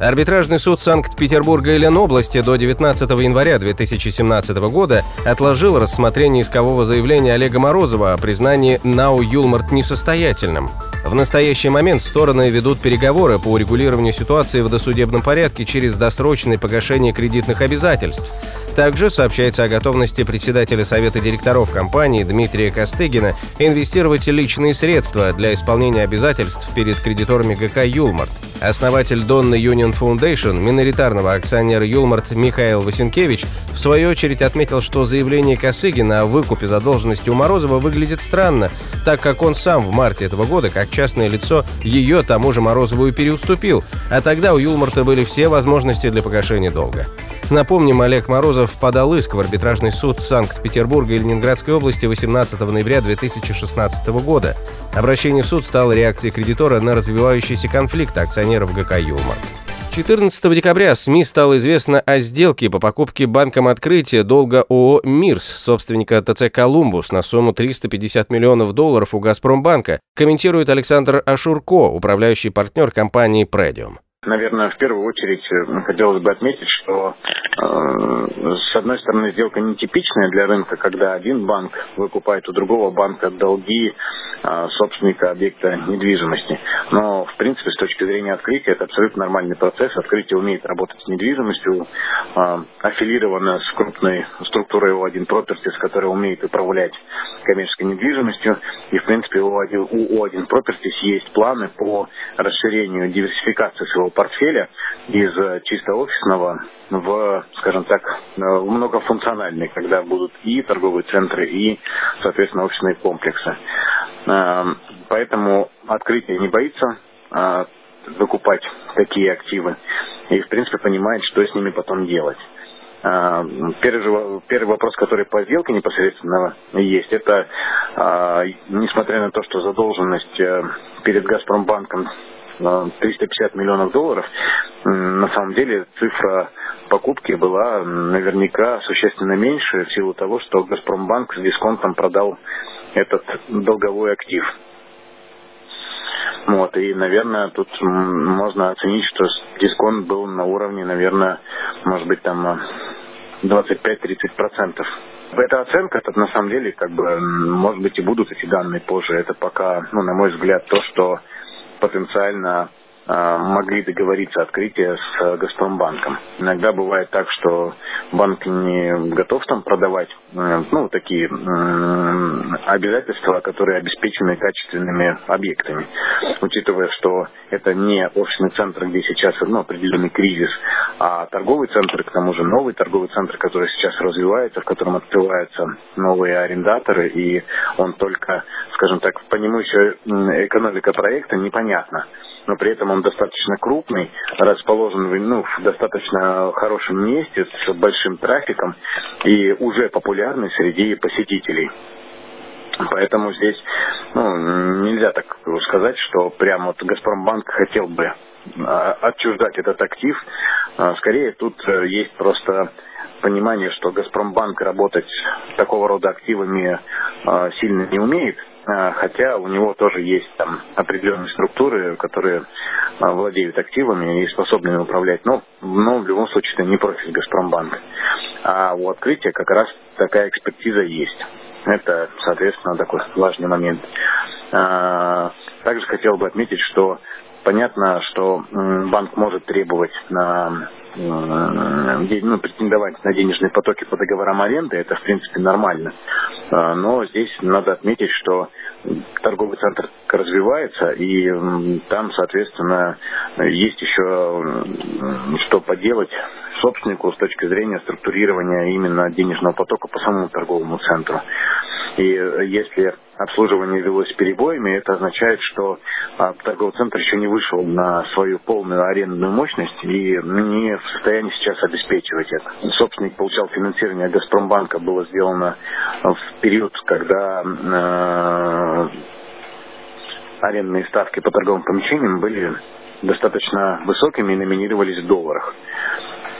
Арбитражный суд Санкт-Петербурга и Ленобласти до 19 января 2017 года отложил рассмотрение искового заявления Олега Морозова о признании НАУ «Юлмарт» несостоятельным. В настоящий момент стороны ведут переговоры по урегулированию ситуации в досудебном порядке через досрочное погашение кредитных обязательств. Также сообщается о готовности председателя Совета директоров компании Дмитрия Костыгина инвестировать личные средства для исполнения обязательств перед кредиторами ГК «Юлмарт». Основатель Донна Union Foundation, миноритарного акционера Юлмарт Михаил Васенкевич, в свою очередь отметил, что заявление Косыгина о выкупе задолженности у Морозова выглядит странно, так как он сам в марте этого года, как частное лицо, ее тому же Морозову и переуступил, а тогда у Юлмарта были все возможности для погашения долга. Напомним, Олег Морозов подал иск в арбитражный суд Санкт-Петербурга и Ленинградской области 18 ноября 2016 года. Обращение в суд стало реакцией кредитора на развивающийся конфликт акционеров ГК «Юлмарт». 14 декабря СМИ стало известно о сделке по покупке банком открытия долга ООО «Мирс», собственника ТЦ «Колумбус» на сумму 350 миллионов долларов у «Газпромбанка», комментирует Александр Ашурко, управляющий партнер компании «Предиум». Наверное, в первую очередь э, хотелось бы отметить, что э, с одной стороны сделка нетипичная для рынка, когда один банк выкупает у другого банка долги э, собственника объекта недвижимости. Но, в принципе, с точки зрения открытия, это абсолютно нормальный процесс. Открытие умеет работать с недвижимостью, э, аффилировано с крупной структурой O1 Property, с которой умеет управлять коммерческой недвижимостью. И, в принципе, у O1 Properties есть планы по расширению диверсификации своего портфеля из э, чисто офисного в, скажем так, э, многофункциональный, когда будут и торговые центры, и, соответственно, офисные комплексы. Эм, поэтому открытие не боится выкупать такие активы и, в принципе, понимает, что с ними потом делать. Первый, первый вопрос, который по сделке непосредственно есть, это, несмотря на то, что задолженность э, перед Газпромбанком 350 миллионов долларов, на самом деле цифра покупки была наверняка существенно меньше в силу того, что Газпромбанк с дисконтом продал этот долговой актив. Вот, и, наверное, тут можно оценить, что дисконт был на уровне, наверное, может быть, там 25-30%. Эта оценка, это на самом деле, как бы, может быть, и будут эти данные позже. Это пока, ну, на мой взгляд, то, что потенциально а, могли договориться открытие с э, Газпромбанком. Иногда бывает так, что банк не готов там продавать э, ну, такие обязательства, которые обеспечены качественными объектами. Учитывая, что это не офисный центр, где сейчас ну, определенный кризис, а торговый центр, к тому же новый торговый центр, который сейчас развивается, в котором открываются новые арендаторы, и он только, скажем так, по нему еще экономика проекта непонятна. Но при этом он достаточно крупный, расположен ну, в достаточно хорошем месте с большим трафиком и уже популярный среди посетителей. Поэтому здесь ну, нельзя так сказать, что прямо вот Газпромбанк хотел бы а, отчуждать этот актив. А, скорее тут э, есть просто понимание, что Газпромбанк работать такого рода активами а, сильно не умеет, хотя у него тоже есть там определенные структуры, которые владеют активами и способны управлять. Но, но в любом случае это не профиль Газпромбанка. А у открытия как раз такая экспертиза есть. Это, соответственно, такой важный момент. Также хотел бы отметить, что Понятно, что банк может требовать на ну, претендовать на денежные потоки по договорам аренды, это в принципе нормально. А, но здесь надо отметить, что торговый центр развивается, и там, соответственно, есть еще что поделать собственнику с точки зрения структурирования именно денежного потока по самому торговому центру. И если обслуживание велось перебоями. Это означает, что а, торговый центр еще не вышел на свою полную арендную мощность и не в состоянии сейчас обеспечивать это. Собственник получал финансирование Газпромбанка, было сделано в период, когда э, арендные ставки по торговым помещениям были достаточно высокими и номинировались в долларах.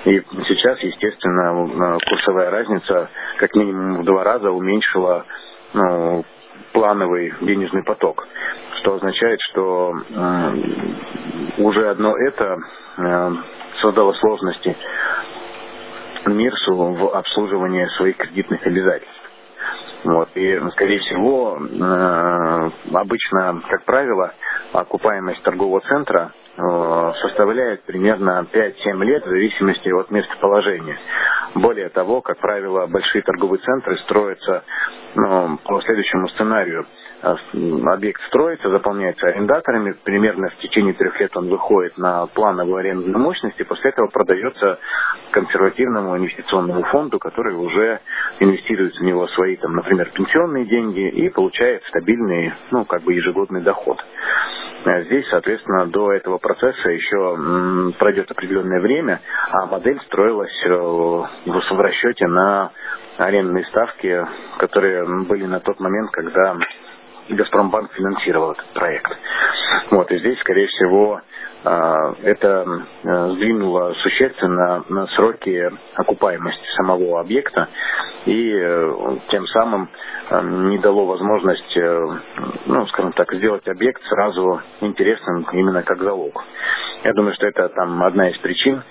И сейчас, естественно, курсовая разница как минимум в два раза уменьшила ну, плановый денежный поток, что означает, что э, уже одно это э, создало сложности МИРСу в обслуживании своих кредитных обязательств. Вот. И, скорее всего, э, обычно, как правило, окупаемость торгового центра составляет примерно 5-7 лет в зависимости от местоположения. Более того, как правило, большие торговые центры строятся ну, по следующему сценарию. Э, объект строится, заполняется арендаторами, примерно в течение трех лет он выходит на плановую арендную мощность, и после этого продается консервативному инвестиционному фонду, который уже инвестирует в него свои, там, например, пенсионные деньги и получает стабильный, ну, как бы ежегодный доход. А здесь, соответственно, до этого процесса еще пройдет определенное время, а модель строилась э, в расчете на арендные ставки, которые были на тот момент, когда Газпромбанк финансировал этот проект. Вот, и здесь, скорее всего, а, это э, сдвинуло существенно на сроки окупаемости самого объекта и э, тем самым э, не дало возможность, ну, скажем так, сделать объект сразу интересным именно как залог. Я думаю, что это там одна из причин,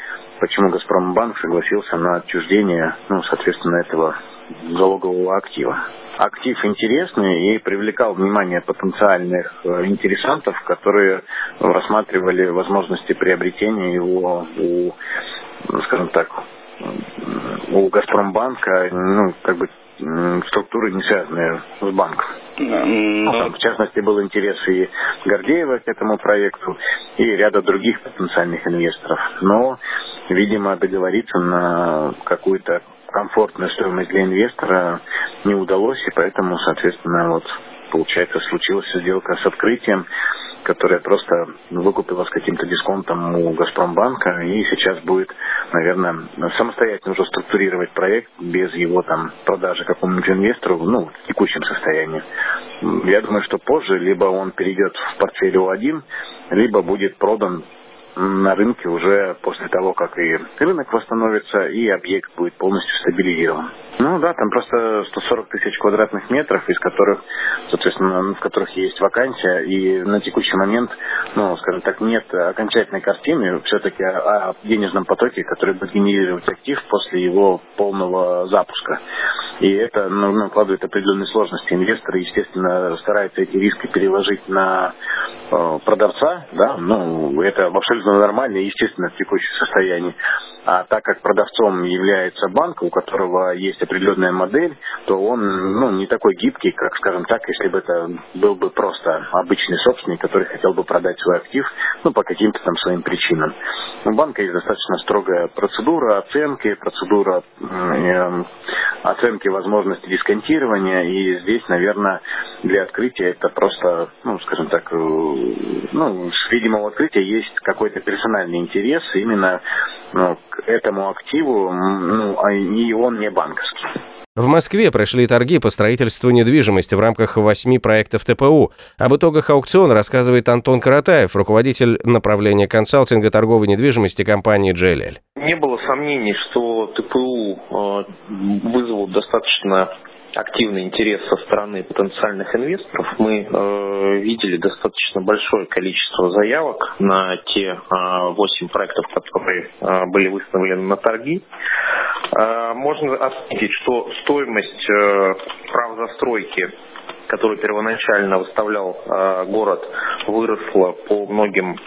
почему Газпромбанк согласился на отчуждение, ну, соответственно, этого залогового актива. Актив интересный и привлекал внимание потенциальных э, интересантов, которые рассматривали возможности приобретения его у, ну, скажем так, у Газпромбанка, ну, как бы структуры, не связанные с банком. Ну, в частности, был интерес и Гордеева к этому проекту, и ряда других потенциальных инвесторов. Но, видимо, договориться на какую-то комфортную стоимость для инвестора не удалось, и поэтому, соответственно, вот получается, случилась сделка с открытием, которая просто выкупила с каким-то дисконтом у Газпромбанка и сейчас будет, наверное, самостоятельно уже структурировать проект без его там продажи какому-нибудь инвестору, ну, в текущем состоянии. Я думаю, что позже либо он перейдет в портфель О1, либо будет продан на рынке уже после того, как и рынок восстановится, и объект будет полностью стабилизирован. Ну да, там просто 140 тысяч квадратных метров, из которых, соответственно, в которых есть вакансия, и на текущий момент, ну, скажем так, нет окончательной картины все-таки о, денежном потоке, который будет генерировать актив после его полного запуска. И это ну, накладывает определенные сложности. Инвесторы, естественно, стараются эти риски переложить на э, продавца, да, ну, это абсолютно нормально и естественно в текущем состоянии. А так как продавцом является банк, у которого есть определенная модель, то он ну, не такой гибкий, как, скажем так, если бы это был бы просто обычный собственник, который хотел бы продать свой актив ну, по каким-то там своим причинам. У банка есть достаточно строгая процедура оценки, процедура э, оценки возможности дисконтирования, и здесь, наверное, для открытия это просто, ну, скажем так, э, ну, с видимого открытия есть какой-то персональный интерес именно ну, к этому активу, ну, а и он не банковский. В Москве прошли торги по строительству недвижимости в рамках восьми проектов ТПУ. Об итогах аукциона рассказывает Антон Каратаев, руководитель направления консалтинга торговой недвижимости компании «Джелель». Не было сомнений, что ТПУ э, вызовут достаточно активный интерес со стороны потенциальных инвесторов. Мы э, видели достаточно большое количество заявок на те э, 8 проектов, которые э, были выставлены на торги. Э, можно отметить, что стоимость э, прав застройки которую первоначально выставлял э, город, выросла по многим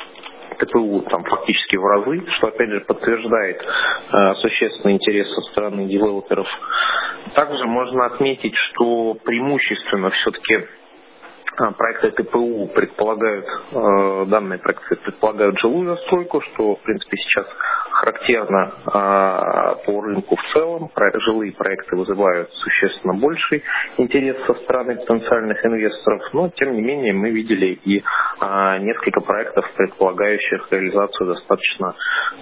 ТПУ там фактически в разы, что опять же подтверждает э, существенный интерес со стороны девелоперов. Также можно отметить, что преимущественно все-таки проекты ТПУ предполагают, э, данные проекты предполагают жилую застройку, что, в принципе, сейчас характерно а, по рынку в целом. Жилые проекты вызывают существенно больший интерес со стороны потенциальных инвесторов, но, тем не менее, мы видели и а, несколько проектов, предполагающих реализацию достаточно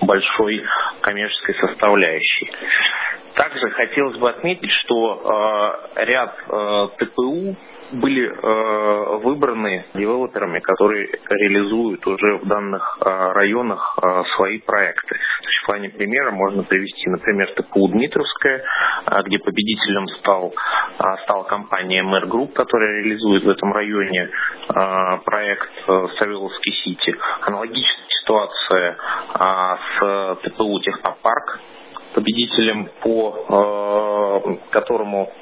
большой коммерческой составляющей. Также хотелось бы отметить, что э, ряд э, ТПУ были э, выбраны девелоперами, которые реализуют уже в данных э, районах э, свои проекты. То есть в плане примера можно привести, например, ТПУ Дмитровская, э, где победителем стал, э, стала компания MR Group, которая реализует в этом районе э, проект э, Савеловский Сити. Аналогичная ситуация э, с ТПУ Технопарк, победителем по э, которому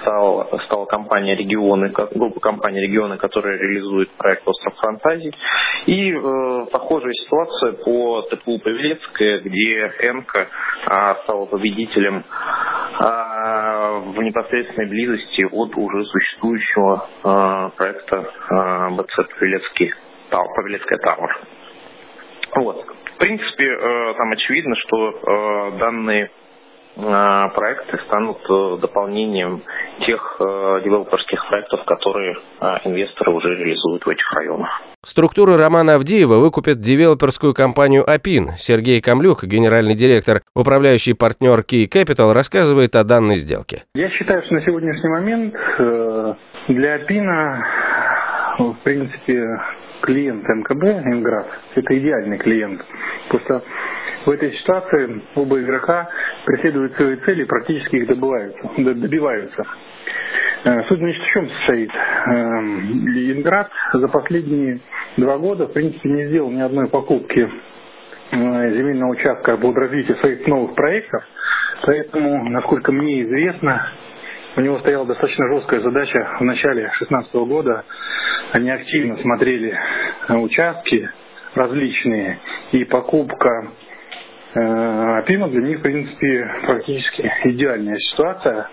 стал, стала компания «Регионы», группа компаний «Регионы», которая реализует проект «Остров фантазий». И э, похожая ситуация по ТПУ «Павелецкая», где «Энка» э, стала победителем э, в непосредственной близости от уже существующего э, проекта э, БЦ «Павелецкий», «Павелецкая Тауэр». Вот. В принципе, э, там очевидно, что э, данные проекты станут э, дополнением тех э, девелоперских проектов, которые инвесторы уже реализуют в этих районах. Структура Романа Авдеева выкупит девелоперскую компанию «Апин». Сергей Камлюк, генеральный директор, управляющий партнер Key Capital, рассказывает о данной сделке. Я считаю, что на сегодняшний момент для «Апина» в принципе клиент МКБ, Инград, это идеальный клиент. Просто в этой ситуации оба игрока преследуют свои цели практически их добываются, добиваются. Э, суть значит в чем состоит? Эм, Ленинград за последние два года в принципе не сделал ни одной покупки э, земельного участка под развитие своих новых проектов, поэтому, насколько мне известно, у него стояла достаточно жесткая задача в начале 2016 года. Они активно смотрели участки различные, и покупка а пиво для них, в принципе, практически идеальная ситуация,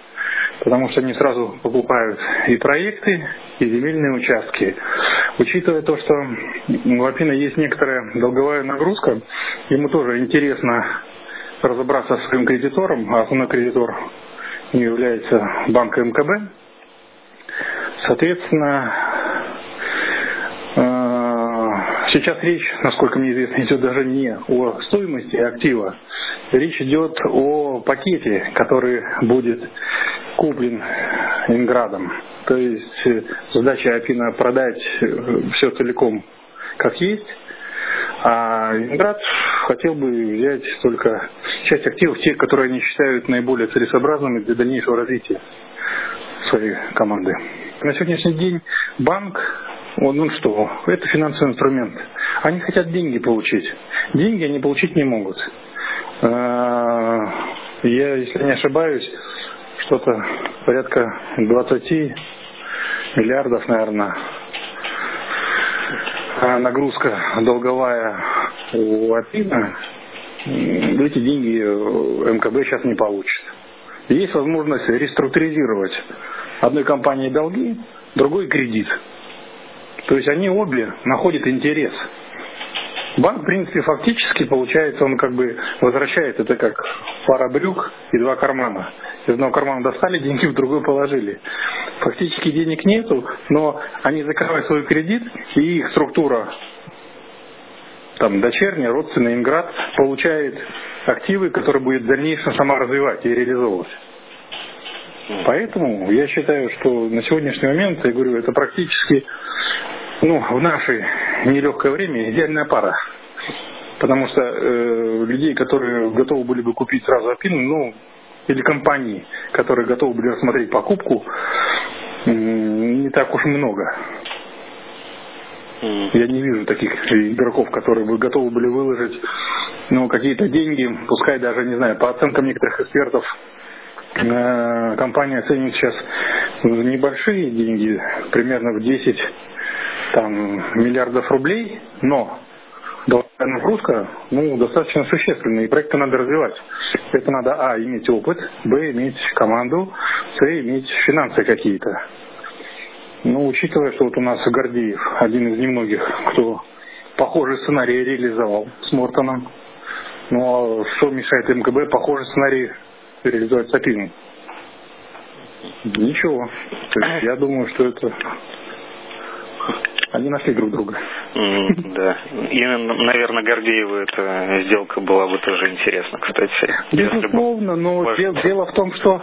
потому что они сразу покупают и проекты, и земельные участки. Учитывая то, что у Апина есть некоторая долговая нагрузка, ему тоже интересно разобраться со своим кредитором, а основной кредитор не является банк МКБ. Соответственно, Сейчас речь, насколько мне известно, идет даже не о стоимости актива. Речь идет о пакете, который будет куплен Инградом. То есть э, задача Афина продать э, все целиком как есть, а Инград хотел бы взять только часть активов, те, которые они считают наиболее целесообразными для дальнейшего развития своей команды. На сегодняшний день банк ну что, это финансовый инструмент. Они хотят деньги получить. Деньги они получить не могут. А, я, если не ошибаюсь, что-то порядка 20 миллиардов, наверное, а нагрузка долговая у Апина, эти деньги МКБ сейчас не получит. Есть возможность реструктуризировать одной компании долги, другой кредит. То есть они обе находят интерес. Банк, в принципе, фактически, получается, он как бы возвращает это как пара брюк и два кармана. Из одного кармана достали деньги, в другой положили. Фактически денег нету, но они закрывают свой кредит, и их структура там дочерняя, родственная, Инград, получает активы, которые будет в дальнейшем сама развивать и реализовывать. Поэтому я считаю, что на сегодняшний момент, я говорю, это практически ну, в наше нелегкое время идеальная пара. Потому что э, людей, которые готовы были бы купить сразу Апин, ну, или компании, которые готовы были рассмотреть покупку, э, не так уж много. Я не вижу таких игроков, которые бы готовы были выложить ну, какие-то деньги, пускай даже, не знаю, по оценкам некоторых экспертов, э, компания ценит сейчас небольшие деньги, примерно в 10 там, миллиардов рублей, но долговая нагрузка ну, достаточно существенная, и проекты надо развивать. Это надо, а, иметь опыт, б, иметь команду, с, иметь финансы какие-то. Ну, учитывая, что вот у нас Гордеев, один из немногих, кто похожий сценарий реализовал с Мортоном. Ну, а что мешает МКБ похожий сценарий реализовать с Апиным? Ничего. То есть я думаю, что это они нашли друг друга. Mm, да. И, наверное, Гордееву эта сделка была бы тоже интересна, кстати. Безусловно, но дел, дело в том, что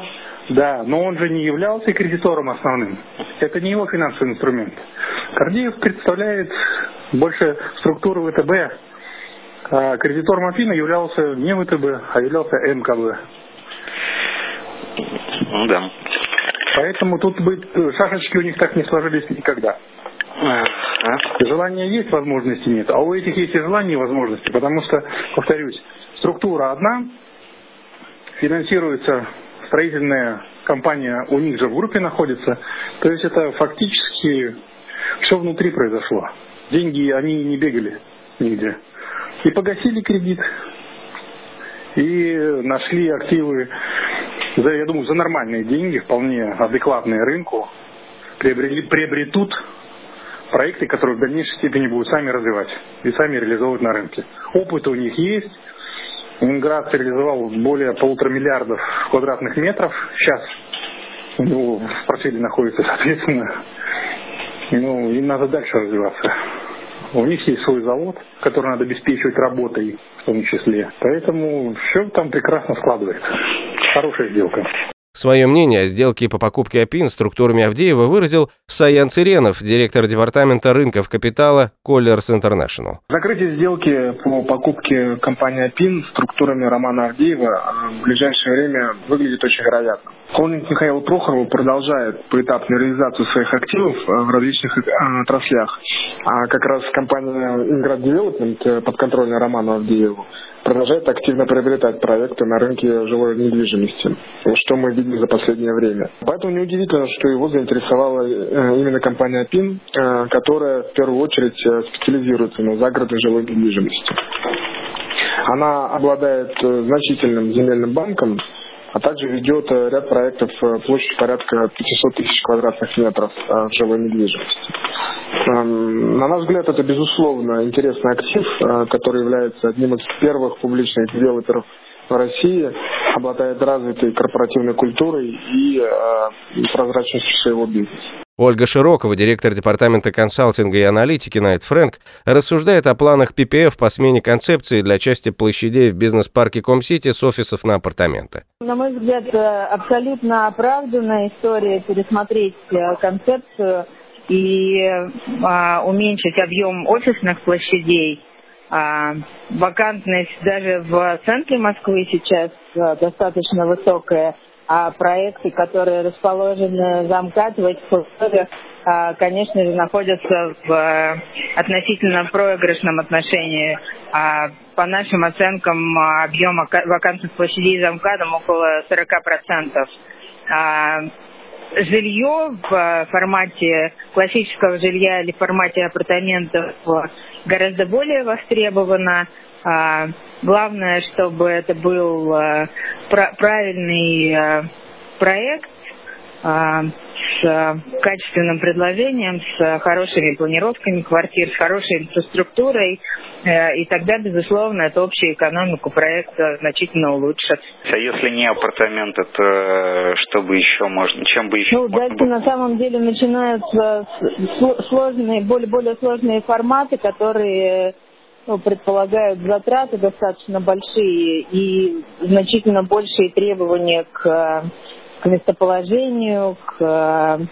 да, но он же не являлся кредитором основным. Это не его финансовый инструмент. Гордеев представляет больше структуру ВТБ, а кредитором Афина являлся не ВТБ, а являлся МКБ. Ну да. Поэтому тут быть, шашечки у них так не сложились никогда. А? Желания есть, возможности нет. А у этих есть и желания, и возможности. Потому что, повторюсь, структура одна, финансируется строительная компания у них же в группе находится. То есть это фактически все внутри произошло. Деньги, они не бегали нигде. И погасили кредит. И нашли активы, за, я думаю, за нормальные деньги, вполне адекватные рынку. Приобрели, приобретут проекты, которые в дальнейшей степени будут сами развивать и сами реализовывать на рынке. Опыт у них есть. Ленинград реализовал более полутора миллиардов квадратных метров. Сейчас ну, в портфеле находится, соответственно. Ну, им надо дальше развиваться. У них есть свой завод, который надо обеспечивать работой в том числе. Поэтому все там прекрасно складывается. Хорошая сделка. Свое мнение о сделке по покупке АПИН структурами Авдеева выразил Саян Циренов, директор департамента рынков капитала Colliers International. Закрытие сделки по покупке компании АПИН структурами Романа Авдеева в ближайшее время выглядит очень вероятно. Холдинг Михаила Прохорова продолжает поэтапную реализацию своих активов в различных отраслях. А как раз компания Ingrid Development, подконтрольная Роману Авдееву, продолжает активно приобретать проекты на рынке жилой недвижимости, что мы видим за последнее время. Поэтому неудивительно, что его заинтересовала э, именно компания ПИН, э, которая в первую очередь э, специализируется на загородной жилой недвижимости. Она обладает значительным земельным банком, а также ведет ряд проектов площадью порядка 500 тысяч квадратных метров в жилой недвижимости. Эм, на наш взгляд, это, безусловно, интересный актив, который является одним из первых публичных девелоперов в России обладает развитой корпоративной культурой и э, прозрачностью своего бизнеса. Ольга Широкова, директор департамента консалтинга и аналитики Найт Фрэнк, рассуждает о планах PPF по смене концепции для части площадей в бизнес-парке Комсити с офисов на апартаменты. На мой взгляд, э, абсолютно оправданная история пересмотреть э, концепцию и а, уменьшить объем офисных площадей а, вакантность даже в центре Москвы сейчас а, достаточно высокая, а проекты, которые расположены за МКАД в этих условиях, а, конечно же, находятся в а, относительно проигрышном отношении. А, по нашим оценкам, объем вакантных площадей за МКАДом около 40% жилье в э, формате классического жилья или в формате апартаментов гораздо более востребовано. А, главное, чтобы это был э, правильный э, проект, с качественным предложением, с хорошими планировками квартир, с хорошей инфраструктурой, э, и тогда, безусловно, это общую экономику проекта значительно улучшит. А если не апартаменты, то что бы еще можно, чем бы еще ну, можно дальше было? на самом деле начинаются сложные, более, более сложные форматы, которые ну, предполагают затраты достаточно большие и значительно большие требования к к местоположению, к э,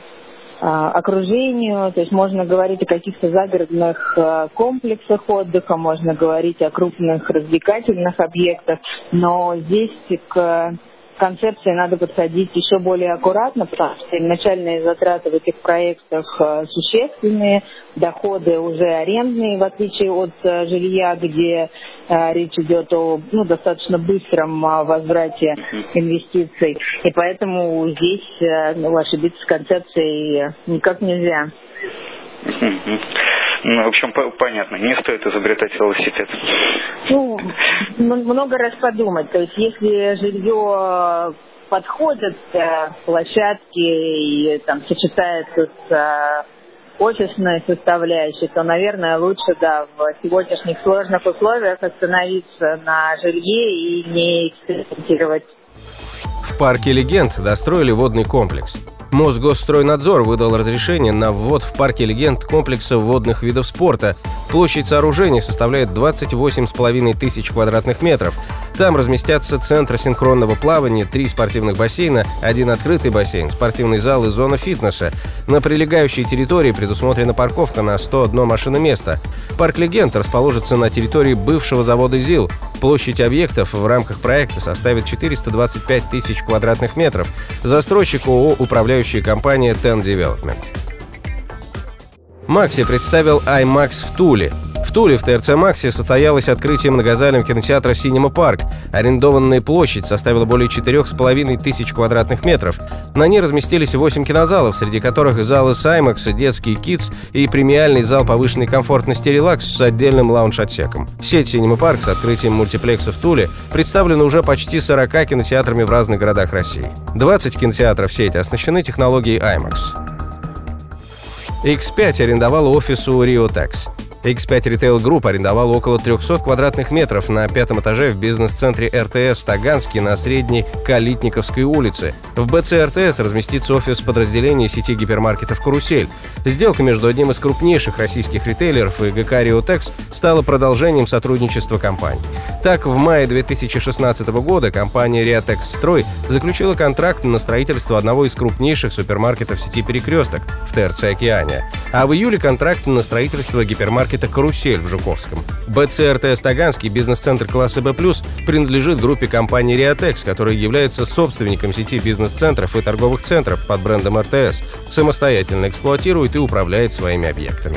окружению, то есть можно говорить о каких-то загородных э, комплексах отдыха, можно говорить о крупных развлекательных объектах, но здесь к концепции надо подходить еще более аккуратно, потому что начальные затраты в этих проектах э, существенные, доходы уже арендные, в отличие от э, жилья, где э, речь идет о ну, достаточно быстром возврате инвестиций. И поэтому здесь ну, ошибиться с концепцией никак нельзя. Ну, в общем, понятно, не стоит изобретать велосипед. Ну, много раз подумать. То есть, если жилье подходят э, площадки и там сочетаются с э, офисной составляющей, то, наверное, лучше, да, в сегодняшних сложных условиях остановиться на жилье и не экспериментировать. В парке «Легенд» достроили водный комплекс. Мосгосстройнадзор выдал разрешение на ввод в парке легенд комплекса водных видов спорта. Площадь сооружения составляет 28,5 тысяч квадратных метров. Там разместятся центр синхронного плавания, три спортивных бассейна, один открытый бассейн, спортивный зал и зона фитнеса. На прилегающей территории предусмотрена парковка на 101 машиноместо. Парк «Легенд» расположится на территории бывшего завода ЗИЛ. Площадь объектов в рамках проекта составит 425 тысяч квадратных метров. Застройщик ООО «Управляющая компания Ten Development». Макси представил IMAX в Туле. Туле в ТРЦ «Макси» состоялось открытие многозального кинотеатра «Синема Парк». Арендованная площадь составила более 4,5 тысяч квадратных метров. На ней разместились 8 кинозалов, среди которых залы «Саймакс», детский «Kids» и премиальный зал повышенной комфортности «Relax» с отдельным лаунж-отсеком. Сеть «Синема Парк» с открытием мультиплекса в Туле представлена уже почти 40 кинотеатрами в разных городах России. 20 кинотеатров сети оснащены технологией IMAX. X5 арендовал офис у Rio Tax. X5 Retail Group арендовал около 300 квадратных метров на пятом этаже в бизнес-центре РТС Таганский на Средней Калитниковской улице. В БЦ РТС разместится офис подразделения сети гипермаркетов «Карусель». Сделка между одним из крупнейших российских ритейлеров и ГК «Риотекс» стала продолжением сотрудничества компаний. Так, в мае 2016 года компания «Риотекс Строй» заключила контракт на строительство одного из крупнейших супермаркетов сети «Перекресток» в ТРЦ «Океане», а в июле контракт на строительство гипермаркета «Карусель» в Жуковском. БЦРТС «Таганский» бизнес-центр класса «Б+,» принадлежит группе компании «Риотекс», которая является собственником сети бизнес-центров и торговых центров под брендом РТС, самостоятельно эксплуатирует и управляет своими объектами.